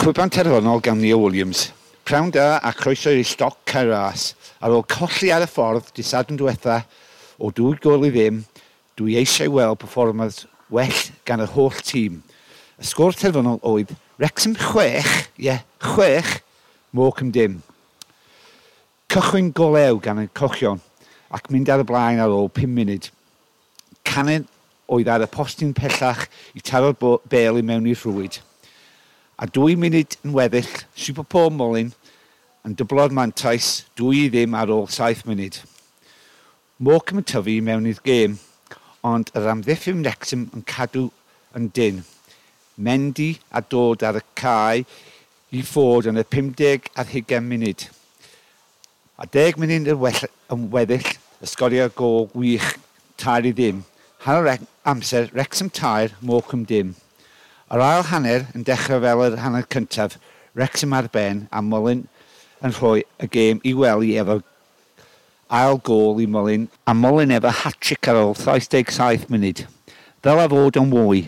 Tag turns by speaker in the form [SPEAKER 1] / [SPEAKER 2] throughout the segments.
[SPEAKER 1] Chwyban terfynol gan Neil Williams. Prawn da a croeso i'r stoc caras ar ôl colli ar y ffordd disadwn diwetha o dwy gol i ddim, dwi eisiau weld performance well gan y holl tîm. Y sgôr terfynol oedd Wrexham 6, ie, yeah, 6, Morecambe dim. Cychwyn golew gan y cochion ac mynd ar y blaen ar ôl 5 munud. Canen oedd ar y postyn pellach i taro'r bel i mewn i'r rhwyd a dwy munud yn weddill, Super Paul molyn, yn dyblo'r mantais, dwy ddim ar ôl saith munud. Morecambe yn tyfu mewn i'r gêm, ond yr amddiffyn Wrexham yn cadw yn dyn. Mendy a dod ar y cae i ffod yn y 50 ar 20 munud. A 10 munud yn, well, yn weddill, ysgorio gol wych, tair i ddim. Hanner amser, Wrexham tair, Morecambe dim. Yr ail hanner yn dechrau fel yr hanner cyntaf, Wrexham ar ben a Molyn yn rhoi y gêm i wely efo ail gol i Molyn a Molyn efo hat-trick ar ôl 37 munud. Fel a fod yn mwy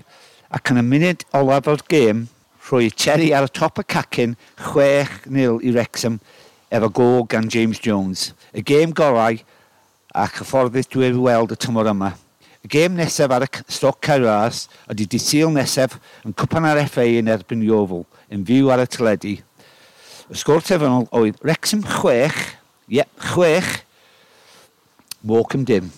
[SPEAKER 1] ac yn y munud olaf o'r gêm rhoi Cherry ar y top y cacyn 6-0 i Wrexham efo gol gan James Jones. Y gêm gorau ac y ffordd dwi weld y tymor yma. Y gêm nesaf ar y stoc Cairas ydy disil nesaf yn cwpan ar FA yn erbyn Iofl, yn fyw ar y teledu. Y sgôr tefynol oedd Wrexham 6, ie, 6, Morecambe dim.